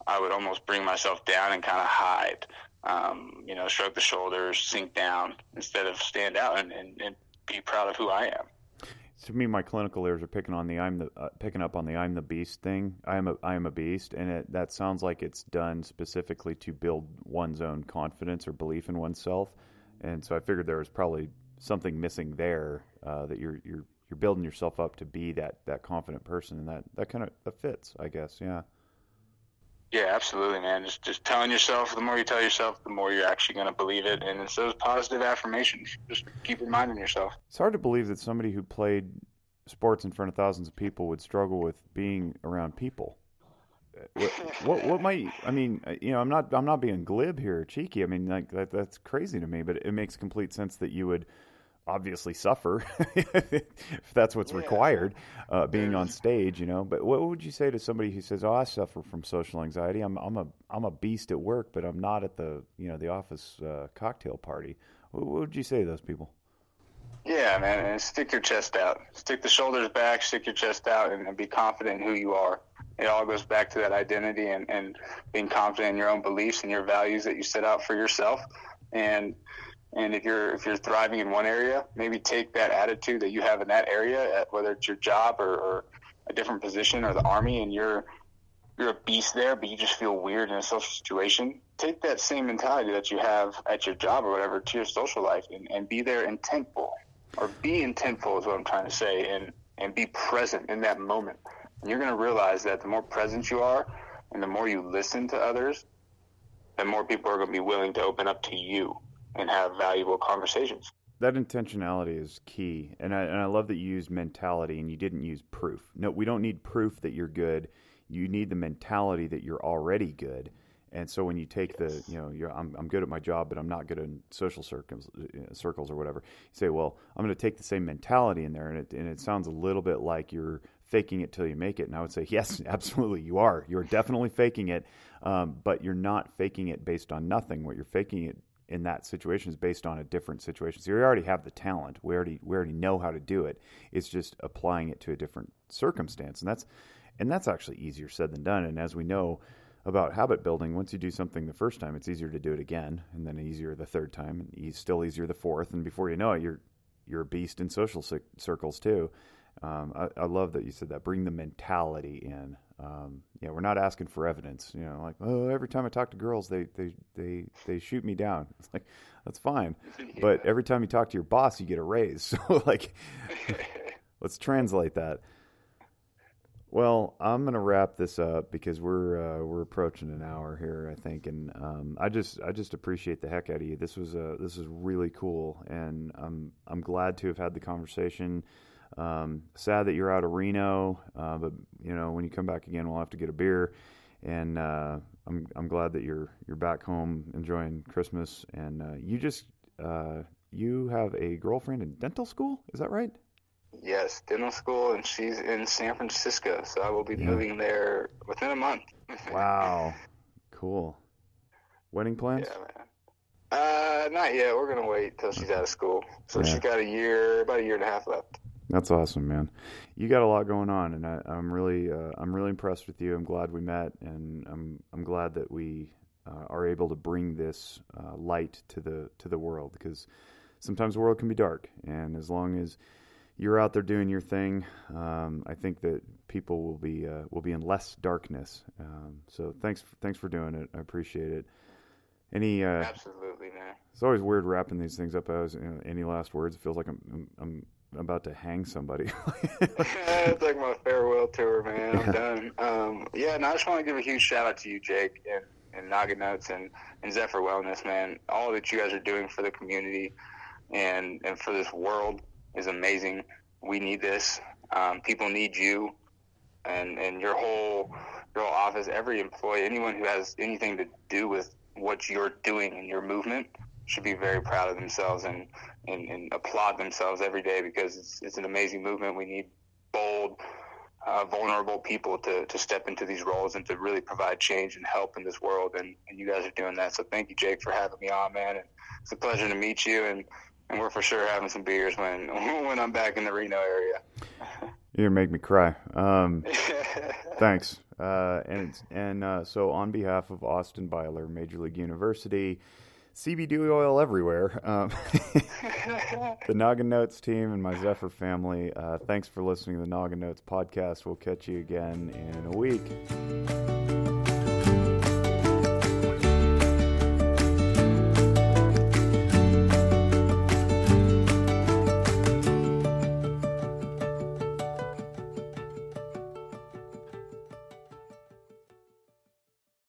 I would almost bring myself down and kind of hide. Um, you know, shrug the shoulders, sink down instead of stand out and, and, and be proud of who I am to me, my clinical ears are picking on the I'm the uh, picking up on the I'm the beast thing. I am a I am a beast, and it, that sounds like it's done specifically to build one's own confidence or belief in oneself. And so I figured there was probably something missing there uh, that you're you're you're building yourself up to be that that confident person, and that that kind of that fits, I guess. Yeah. Yeah, absolutely, man. Just just telling yourself. The more you tell yourself, the more you're actually going to believe it. And it's those positive affirmations. Just keep reminding yourself. It's hard to believe that somebody who played sports in front of thousands of people would struggle with being around people. What, what, what might I mean? Uh, you know, I'm not I'm not being glib here, or cheeky. I mean, like that, that's crazy to me. But it makes complete sense that you would obviously suffer if that's what's yeah. required uh, being on stage you know. But what would you say to somebody who says oh i suffer from social anxiety. I'm, I'm a i'm a beast at work but i'm not at the you know the office uh, cocktail party. What, what, would you say to those people? Yeah man and stick your chest out. Stick the shoulders back stick your chest out and, and be confident in who you are. It all goes back to that identity and, and being confident in your own beliefs and your values that you set out for yourself. And and if you're if you're thriving in one area, maybe take that attitude that you have in that area, whether it's your job or, or a different position or the army, and you're you're a beast there, but you just feel weird in a social situation. Take that same mentality that you have at your job or whatever to your social life, and, and be there intentful, or be intentful is what I'm trying to say, and and be present in that moment. And you're going to realize that the more present you are, and the more you listen to others, the more people are going to be willing to open up to you and have valuable conversations. That intentionality is key, and I and I love that you used mentality and you didn't use proof. No, we don't need proof that you're good. You need the mentality that you're already good. And so when you take yes. the, you know, I'm, I'm good at my job, but I'm not good in social circles, uh, circles or whatever. You say, well, I'm going to take the same mentality in there, and it and it sounds a little bit like you're faking it till you make it. And I would say, yes, absolutely, you are. You're definitely faking it, um, but you're not faking it based on nothing. What you're faking it in that situation is based on a different situation. So we already have the talent. We already we already know how to do it. It's just applying it to a different circumstance, and that's and that's actually easier said than done. And as we know about habit building, once you do something the first time, it's easier to do it again, and then easier the third time, and still easier the fourth, and before you know it, you're you're a beast in social circles too. Um, I, I, love that you said that. Bring the mentality in. Um, yeah, we're not asking for evidence. You know, like oh, every time I talk to girls, they they they they shoot me down. It's like that's fine, yeah. but every time you talk to your boss, you get a raise. So like, let's translate that. Well, I'm gonna wrap this up because we're uh, we're approaching an hour here, I think, and um, I just I just appreciate the heck out of you. This was a this is really cool, and I'm I'm glad to have had the conversation. Um, sad that you're out of Reno, uh, but you know when you come back again, we'll have to get a beer. And uh, I'm I'm glad that you're you're back home enjoying Christmas. And uh, you just uh, you have a girlfriend in dental school, is that right? Yes, dental school, and she's in San Francisco, so I will be yeah. moving there within a month. wow, cool. Wedding plans? Yeah, man. Uh, not yet. We're gonna wait till she's out of school. So yeah. she's got a year, about a year and a half left. That's awesome, man. You got a lot going on, and I, am really, uh, I'm really impressed with you. I'm glad we met, and I'm, I'm glad that we uh, are able to bring this uh, light to the to the world because sometimes the world can be dark, and as long as you're out there doing your thing, um, I think that people will be uh, will be in less darkness. Um, so thanks thanks for doing it. I appreciate it. Any uh, absolutely man. It's always weird wrapping these things up. As you know, any last words? It feels like I'm I'm, I'm about to hang somebody. it's like my farewell tour, man. I'm done. Um, yeah, and I just want to give a huge shout out to you, Jake, and and Noggin Notes and and Zephyr Wellness, man. All that you guys are doing for the community and and for this world is amazing. We need this. Um, people need you, and and your whole your whole office, every employee, anyone who has anything to do with what you're doing in your movement should be very proud of themselves and, and, and applaud themselves every day because it's, it's an amazing movement. We need bold, uh, vulnerable people to, to step into these roles and to really provide change and help in this world. And, and you guys are doing that. So thank you, Jake, for having me on, man. And it's a pleasure to meet you. And and we're for sure having some beers when when I'm back in the Reno area. You're gonna make me cry. Um, thanks. Uh, and and uh, so on behalf of Austin Byler, Major League University, CBD oil everywhere, um, the Noggin Notes team, and my Zephyr family. Uh, thanks for listening to the Noggin Notes podcast. We'll catch you again in a week.